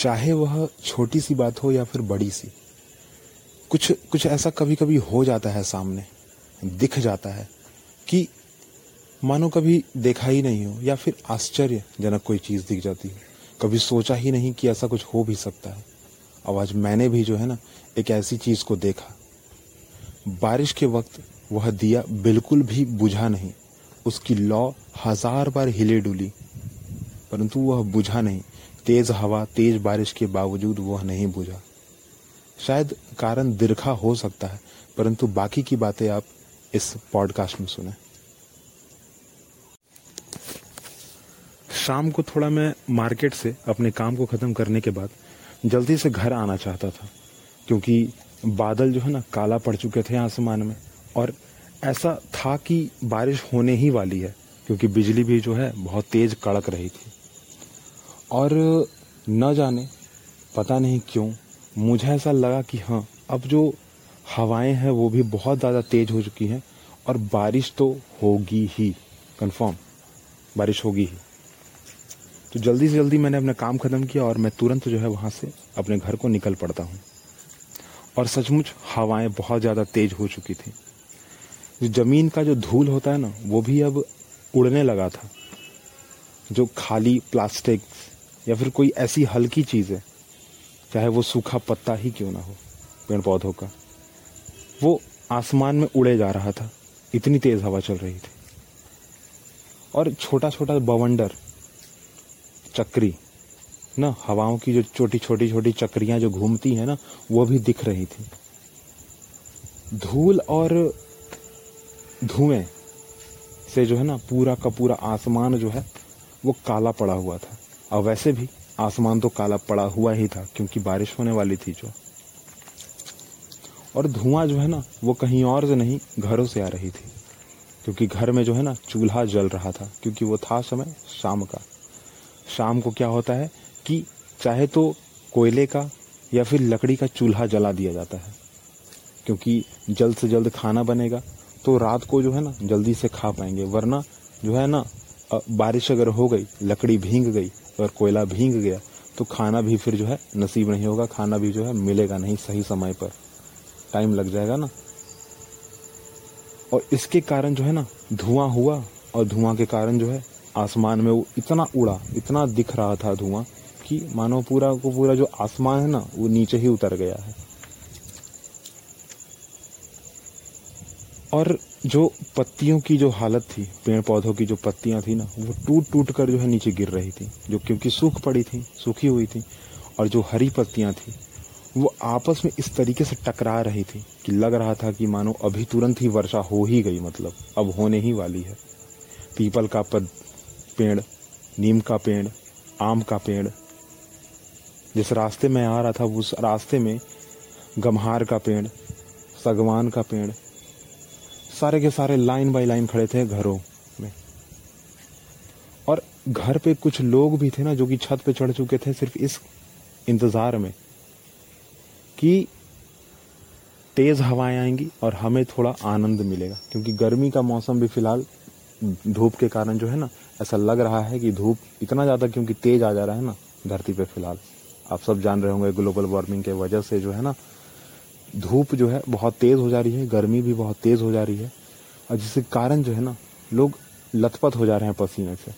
चाहे वह छोटी सी बात हो या फिर बड़ी सी, कुछ कुछ ऐसा कभी कभी हो जाता है सामने, दिख जाता है कि मानो कभी देखा ही नहीं हो या फिर आश्चर्यजनक कोई चीज़ दिख जाती है। कभी सोचा ही नहीं कि ऐसा कुछ हो भी सकता है। अब आज मैंने भी जो है ना, एक ऐसी चीज़ को देखा। बारिश के वक्त वह दिया बिल्कुल भी बुझा नहीं। उसकी लौ हज़ार बार हिले डुली, परंतु वह बुझा नहीं। तेज हवा, तेज बारिश के बावजूद वह नहीं बुझा। शायद कारण दीर्घा हो सकता है, परंतु बाकी की बातें आप इस पॉडकास्ट में सुने। शाम को थोड़ा मैं मार्केट से अपने काम को ख़त्म करने के बाद जल्दी से घर आना चाहता था, क्योंकि बादल जो है ना काला पड़ चुके थे आसमान में, और ऐसा था कि बारिश होने ही वाली है, क्योंकि बिजली भी जो है बहुत तेज़ कड़क रही थी। और न जाने, पता नहीं क्यों, मुझे ऐसा लगा कि हाँ अब जो हवाएँ हैं वो भी बहुत ज़्यादा तेज़ हो चुकी हैं और बारिश तो होगी ही कंफर्म बारिश होगी ही। तो जल्दी से जल्दी मैंने अपना काम ख़त्म किया और मैं तुरंत जो है वहाँ से अपने घर को निकल पड़ता हूँ। और सचमुच हवाएँ बहुत ज़्यादा तेज़ हो चुकी थी। जो ज़मीन का जो धूल होता है ना, वो भी अब उड़ने लगा था। जो खाली प्लास्टिक या फिर कोई ऐसी हल्की चीज़ है, चाहे वो सूखा पत्ता ही क्यों ना हो पेड़ पौधों का। वो आसमान में उड़े जा रहा था, इतनी तेज़ हवा चल रही थी। और छोटा छोटा बवंडर, चक्री, ना, हवाओं की जो छोटी छोटी छोटी चक्रियाँ जो घूमती हैं ना, वो भी दिख रही थी। धूल और धुएँ से जो है ना, पूरा का पूरा आसमान जो है, वो काला पड़ा हुआ था। और वैसे भी आसमान तो काला पड़ा हुआ ही था, क्योंकि बारिश होने वाली थी जो। और धुआँ जो है ना, वो कहीं और से नहीं, घरों से आ रही थी। क्योंकि घर में जो है ना, चूल्हा जल रहा था, क्योंकि वो था समय शाम का। शाम को क्या होता है कि चाहे तो कोयले का या फिर लकड़ी का चूल्हा जला दिया जाता है। क्योंकि जल्द से जल्द खाना बनेगा तो रात को जो है ना, जल्दी से खा पाएँगे। वरना जो है ना बारिश अगर हो गई, लकड़ी भींग गई और कोयला भींग गया तो खाना भी फिर जो है नसीब नहीं होगा, खाना भी जो है मिलेगा नहीं सही समय पर। टाइम लग जाएगा ना। और इसके कारण जो है ना, धुआँ हुआ, और धुआँ के कारण जो है आसमान में वो इतना उड़ा, इतना दिख रहा था धुआँ, कि मानो पूरा को पूरा जो आसमान है ना, वो नीचे ही उतर गया है। और जो पत्तियों की जो हालत थी पेड़ पौधों की जो पत्तियाँ थी ना, वो टूट टूट कर जो है नीचे गिर रही थी। जो क्योंकि सूख पड़ी थी, सूखी हुई थी, और जो हरी पत्तियाँ थी, वो आपस में इस तरीके से टकरा रही थी कि लग रहा था कि मानो अभी तुरंत ही वर्षा हो ही गई मतलब अब होने ही वाली है। पीपल का पद, पेड़, नीम का पेड़, आम का पेड़, जिस रास्ते में आ रहा था, उस रास्ते में गम्हार का पेड़, सगवान का पेड़ सारे के सारे लाइन बाय लाइन खड़े थे घरों में। और घर पे कुछ लोग भी थे ना जो कि छत पे चढ़ चुके थे सिर्फ़ इस इंतज़ार में कि तेज हवाएँ आएँगी और हमें थोड़ा आनंद मिलेगा। क्योंकि गर्मी का मौसम भी फ़िलहाल धूप के कारण जो है ना, ऐसा लग रहा है कि धूप इतना ज़्यादा क्योंकि तेज आ जा रहा है ना धरती पे फ़िलहाल। आप सब जान रहे होंगे ग्लोबल वार्मिंग के वजह से जो है ना धूप जो है बहुत तेज़ हो जा रही है, गर्मी भी बहुत तेज़ हो जा रही है, और जिसके कारण जो है ना, लोग लथपथ हो जा रहे हैं पसीने से।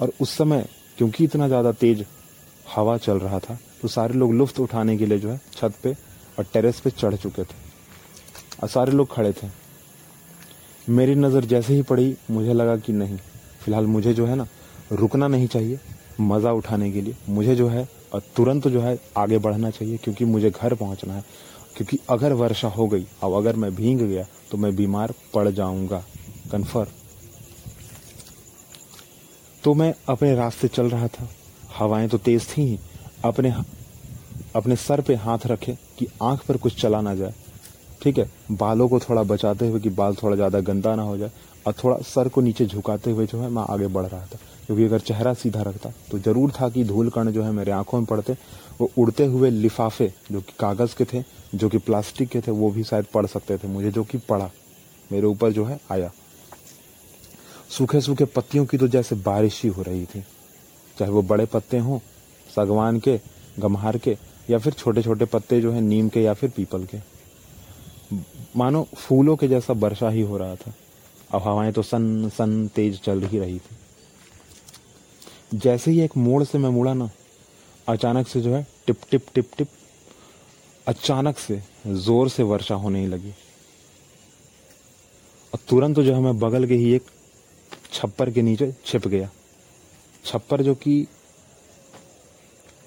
और उस समय, क्योंकि इतना ज़्यादा तेज हवा चल रहा था तो सारे लोग लुफ्त उठाने के लिए जो है छत पे और टेरेस पे चढ़ चुके थे। और सारे लोग खड़े थे। मेरी नज़र जैसे ही पड़ी, मुझे लगा कि नहीं, फ़िलहाल मुझे जो है ना, रुकना नहीं चाहिए मज़ा उठाने के लिए। मुझे जो है तुरंत जो है आगे बढ़ना चाहिए, क्योंकि मुझे घर पहुँचना है। क्योंकि अगर वर्षा हो गई, अब अगर मैं भींग गया तो मैं बीमार पड़ जाऊँगा। कन्फर्म तो मैं अपने रास्ते चल रहा था। हवाएँ तो तेज थी ही अपने अपने सर पे हाथ रखे कि आँख पर कुछ चला ना जाए। ठीक है, बालों को थोड़ा बचाते हुए कि बाल थोड़ा ज़्यादा गंदा ना हो जाए, और थोड़ा सर को नीचे झुकाते हुए जो है मैं आगे बढ़ रहा था। क्योंकि अगर चेहरा सीधा रखता तो ज़रूर था कि धूल कण जो है मेरे आँखों में पड़ते। वो उड़ते हुए लिफाफे, जो कि कागज़ के थे, जो कि प्लास्टिक के थे, वो भी शायद पड़ सकते थे मुझे, जो कि पड़ा मेरे ऊपर जो है आया। सूखे सूखे पत्तियों की तो जैसे बारिश ही हो रही थी। चाहे वो बड़े पत्ते हों, सागवान के, गम्हार के, या फिर छोटे छोटे पत्ते जो है नीम के या फिर पीपल के। मानो फूलों के जैसा वर्षा ही हो रहा था। अब हवाएँ तो सन सन तेज चल ही रही थी। जैसे ही एक मोड़ से मैं मुड़ा ना, अचानक से जो है, टिप टिप टिप टिप, अचानक से ज़ोर से वर्षा होने ही लगी। और तुरंत जो है मैं बगल के ही एक छप्पर के नीचे छिप गया। छप्पर जो कि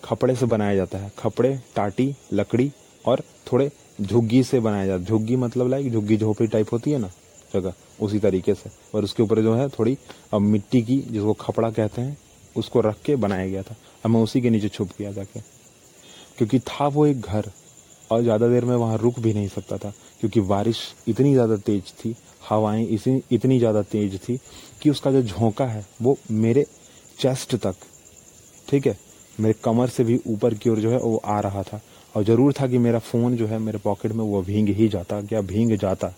खपड़े से बनाया जाता है। खपड़े, टाटी, लकड़ी और थोड़े झुग्गी से बनाया जाता है। झुग्गी मतलब लाइक झुग्गी झोपड़ी टाइप होती है ना जगह, उसी तरीके से। और उसके ऊपर जो है थोड़ी अब मिट्टी की, जिसको खपड़ा कहते हैं उसको रख के बनाया गया था। अब मैं उसी के नीचे छुप गया जाके। क्योंकि था वो एक घर, और ज़्यादा देर में वहाँ रुक भी नहीं सकता था, क्योंकि बारिश इतनी ज़्यादा तेज थी, हवाएँ इसी, इतनी ज़्यादा तेज थी, कि उसका जो झोंका है, वो मेरे चेस्ट तक, ठीक है, मेरे कमर से भी ऊपर की ओर जो है, वो आ रहा था। और ज़रूर था कि मेरा फ़ोन जो है, मेरे पॉकेट में वो भींग ही जाता, क्या भींग जाता।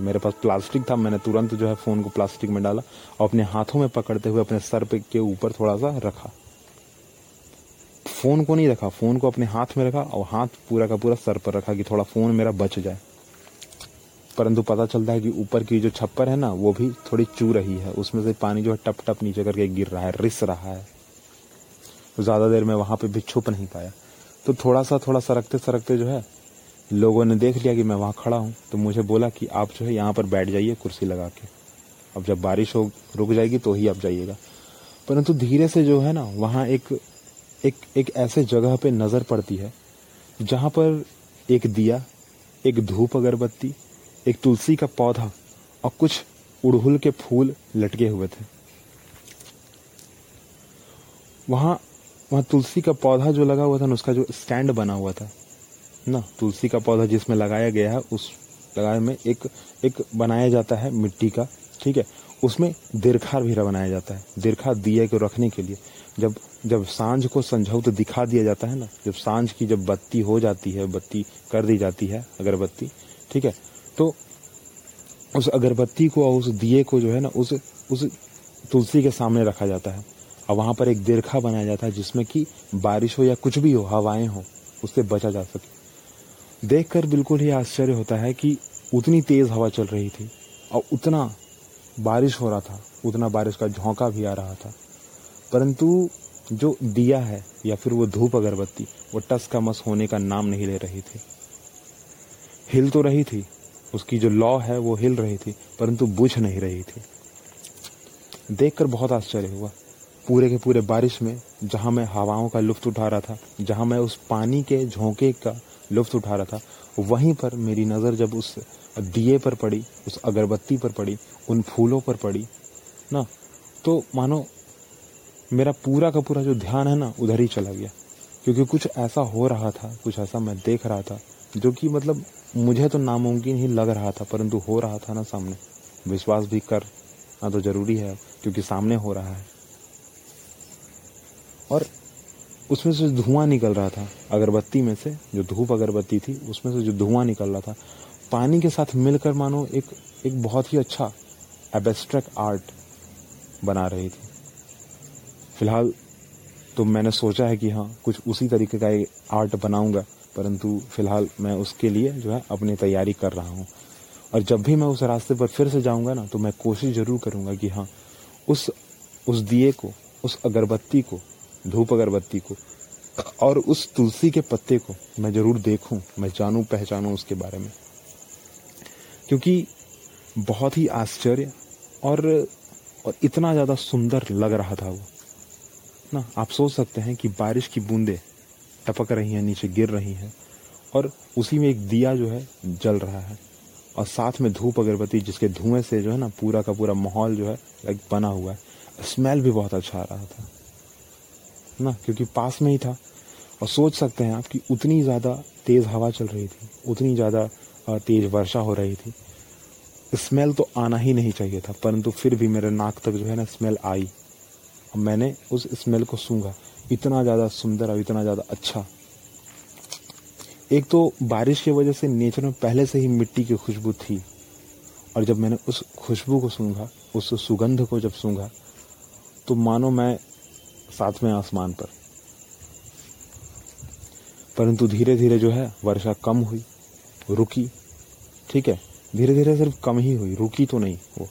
मेरे पास प्लास्टिक था, मैंने तुरंत जो है फ़ोन को प्लास्टिक में डाला और अपने हाथों में पकड़ते हुए अपने सर पे के ऊपर थोड़ा सा रखा। फ़ोन को नहीं रखा, फ़ोन को अपने हाथ में रखा और हाथ पूरा का पूरा सर पर रखा कि थोड़ा फ़ोन मेरा बच जाए। परंतु पता चलता है कि ऊपर की जो छप्पर है ना, वो भी थोड़ी चू रही है। उसमें से पानी जो है टप टप नीचे करके गिर रहा है, रिस रहा है। ज़्यादा देर में वहाँ पर भी छुप नहीं पाया। तो थोड़ा सा, थोड़ा सरकते सरकते जो है लोगों ने देख लिया कि मैं वहाँ खड़ा हूँ तो मुझे बोला कि आप जो है यहाँ पर बैठ जाइए कुर्सी लगा के। अब जब बारिश हो, रुक जाएगी तो ही आप जाइएगा। परंतु धीरे से जो है ना, वहाँ एक एक एक ऐसे जगह पे नज़र पड़ती है, जहाँ पर एक दिया, एक धूप अगरबत्ती, एक तुलसी का पौधा और कुछ उड़हुल के फूल लटके हुए थे। वहाँ वहाँ तुलसी का पौधा जो लगा हुआ था ना, उसका जो स्टैंड बना हुआ था ना, तुलसी का पौधा जिसमें लगाया गया है, उस लगाए में एक एक बनाया जाता है मिट्टी का, ठीक है? उसमें दिरखा भी बनाया जाता है दिरखा दिए को रखने के लिए। जब जब साँझ को संझाऊ तो दिखा दिया जाता है ना, जब साँझ की जब बत्ती हो जाती है, बत्ती कर दी जाती है, अगरबत्ती, ठीक है? तो उस अगरबत्ती को और उस दिए को जो है ना, उस उस तुलसी के सामने रखा जाता है। और वहाँ पर एक दिरखा बनाया जाता है जिसमें कि बारिश हो या कुछ भी हो, हवाएँ हो, उससे बचा जा सके। देखकर बिल्कुल ही आश्चर्य होता है कि उतनी तेज हवा चल रही थी और उतना बारिश हो रहा था, उतना बारिश का झोंका भी आ रहा था। परंतु जो दिया है या फिर वो धूप अगरबत्ती, वो टस का मस होने का नाम नहीं ले रही थी। हिल तो रही थी, उसकी जो लॉ है वो हिल रही थी, परंतु बुझ नहीं रही थी। देखकर बहुत आश्चर्य हुआ। पूरे के पूरे बारिश में, जहाँ मैं हवाओं का लुफ्त उठा रहा था, जहाँ मैं उस पानी के झोंके का लुफ्त उठा रहा था। वहीं पर मेरी नज़र जब उस दिए पर पड़ी, उस अगरबत्ती पर पड़ी, उन फूलों पर पड़ी, ना तो मानो मेरा पूरा का पूरा जो ध्यान है ना, उधर ही चला गया। क्योंकि कुछ ऐसा हो रहा था, कुछ ऐसा मैं देख रहा था, जो कि मतलब मुझे तो नामुमकिन ही लग रहा था, परंतु हो रहा था ना सामने। विश्वास भी कर ना तो ज़रूरी है, क्योंकि सामने हो रहा है। और उसमें से धुआँ निकल रहा था, अगरबत्ती में से, जो धूप अगरबत्ती थी, उसमें से जो धुआँ निकल रहा था, पानी के साथ मिलकर मानो एक एक बहुत ही अच्छा एबेस्ट्रैक्ट आर्ट बना रही थी। फ़िलहाल तो मैंने सोचा है कि हाँ कुछ उसी तरीके का एक आर्ट बनाऊँगा, परंतु फ़िलहाल मैं उसके लिए जो है अपनी तैयारी कर रहा हूँ। और जब भी मैं उस रास्ते पर फिर से जाऊँगा ना तो मैं कोशिश ज़रूर करूँगा कि हाँ उस उस दिए को, उस अगरबत्ती को धूप अगरबत्ती को और उस तुलसी के पत्ते को मैं ज़रूर देखूँ, मैं जानूं, पहचानूं उसके बारे में। क्योंकि बहुत ही आश्चर्य और और इतना ज़्यादा सुंदर लग रहा था वो। ना, आप सोच सकते हैं कि बारिश की बूंदें टपक रही हैं, नीचे गिर रही हैं और उसी में एक दिया जो है, जल रहा है। और साथ में धूप अगरबत्ती जिसके धुएँ से जो है ना, पूरा का पूरा माहौल जो है लाइक बना हुआ है। स्मेल भी बहुत अच्छा आ रहा था। ना, क्योंकि पास में ही था। और सोच सकते हैं आप कि उतनी ज़्यादा तेज़ हवा चल रही थी, उतनी ज़्यादा तेज़ वर्षा हो रही थी। स्मेल तो आना ही नहीं चाहिए था, परंतु फिर भी मेरे नाक तक जो है ना स्मेल आई। और मैंने उस स्मेल को सूंघा। इतना ज़्यादा सुंदर और इतना ज़्यादा अच्छा। एक तो बारिश की वजह से नेचर में पहले से ही मिट्टी की खुशबू थी। और जब मैंने उस खुशबू को सूंघा, उस सुगंध को जब सूंघा तो मानो मैं सातवें आसमान पर। परंतु धीरे धीरे जो है, वर्षा कम हुई, रुकी। ठीक है धीरे धीरे सिर्फ़ कम ही हुई, रुकी तो नहीं वो,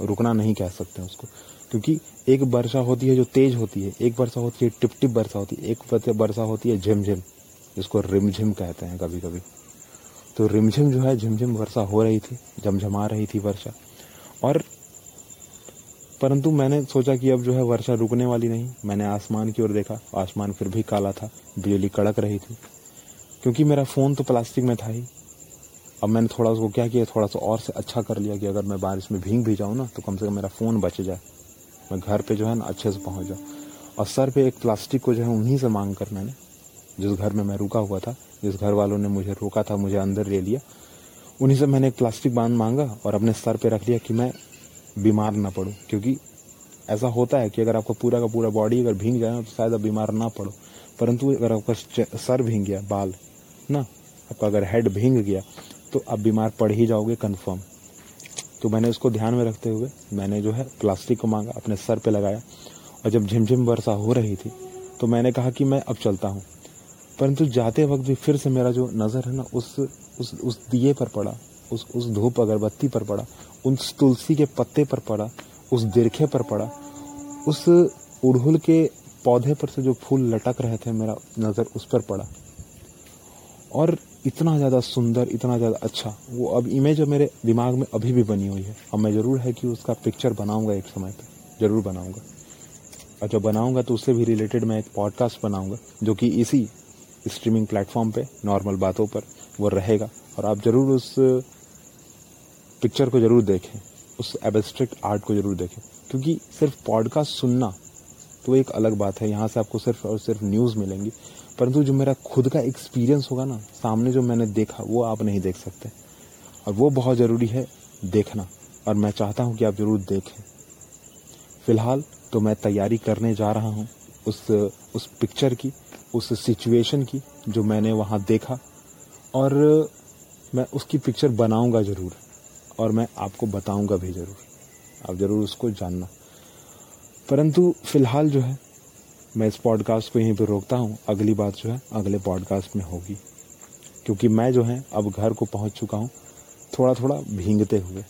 रुकना नहीं कह सकते उसको। क्योंकि एक वर्षा होती है जो तेज होती है, एक वर्षा होती है टिप टिप वर्षा होती है, एक वर्षा होती है झिमझिम, जिसको रिमझिम कहते हैं कभी कभी तो रिमझिम जो है, झिमझिम वर्षा हो रही थी, झमझमा रही थी वर्षा। और परंतु मैंने सोचा कि अब जो है वर्षा रुकने वाली नहीं। मैंने आसमान की ओर देखा। आसमान फिर भी काला था। बिजली कड़क रही थी। क्योंकि मेरा फ़ोन तो प्लास्टिक में था ही। अब मैंने थोड़ा उसको क्या किया, थोड़ा सा और से अच्छा कर लिया कि अगर मैं बारिश में भींग भी जाऊँ ना तो कम से कम मेरा फ़ोन बच जाए। मैं घर पे जो है ना अच्छे से पहुँच जाऊँ। और सर पे एक प्लास्टिक को जो है उन्हीं से मांग कर मैंने, जिस घर में मैं रुका हुआ था, जिस घर वालों ने मुझे रोका था, मुझे अंदर ले लिया, उन्हीं से मैंने एक प्लास्टिक बाँध मांगा और अपने सर पे रख लिया कि मैं बीमार ना पड़ो, क्योंकि ऐसा होता है कि अगर आपका पूरा का पूरा बॉडी अगर भींग जाए तो शायद आप बीमार ना पड़ो। परंतु अगर आपका सर भींग गया, बाल, ना, आपका अगर हेड भींग गया तो आप बीमार पड़ ही जाओगे कन्फर्म तो मैंने उसको ध्यान में रखते हुए मैंने जो है प्लास्टिक को मांगा, अपने सर पे लगाया, और जब झिमझिम वर्षा हो रही थी तो मैंने कहा कि मैं अब चलता हूँ। परंतु जाते वक्त भी फिर से मेरा जो नज़र है ना, उस उस उस दिए पर पड़ा। उस उस धूप अगरबत्ती पर पड़ा, उस तुलसी के पत्ते पर पड़ा, उस दिरखे पर पड़ा, उस उड़हुल के पौधे पर से जो फूल लटक रहे थे मेरा नज़र उस पर पड़ा। और इतना ज़्यादा सुंदर, इतना ज़्यादा अच्छा वो अब इमेज मेरे दिमाग में अभी भी बनी हुई है। अब मैं ज़रूर है कि उसका पिक्चर बनाऊँगा एक समय पे, ज़रूर बनाऊँगा। और जब बनाऊँगा तो उससे भी रिलेटेड मैं एक पॉडकास्ट बनाऊँगा, जो कि इसी स्ट्रीमिंग प्लेटफॉर्म पे नॉर्मल बातों पर वो रहेगा। और आप ज़रूर उस पिक्चर को ज़रूर देखें, उस एबस्ट्रिक्ट आर्ट को ज़रूर देखें, क्योंकि सिर्फ़ पॉडकास्ट सुनना तो एक अलग बात है। यहाँ से आपको सिर्फ़ और सिर्फ़ न्यूज़ मिलेंगी। परंतु जो मेरा खुद का एक्सपीरियंस होगा ना, सामने जो मैंने देखा, वो आप नहीं देख सकते। और वो बहुत ज़रूरी है देखना। और मैं चाहता हूँ कि आप ज़रूर देखें। फ़िलहाल तो मैं तैयारी करने जा रहा हूँ उस उस पिक्चर की, उस सिचुएशन की जो मैंने वहाँ देखा। और मैं उसकी पिक्चर बनाऊँगा ज़रूर। और मैं आपको बताऊँगा भी ज़रूर। आप ज़रूर उसको जानना। परंतु फ़िलहाल जो है, मैं इस पॉडकास्ट को यहीं पर रोकता हूँ। अगली बात जो है, अगले पॉडकास्ट में होगी। क्योंकि मैं जो है, अब घर को पहुँच चुका हूँ थोड़ा थोड़ा भींगते हुए।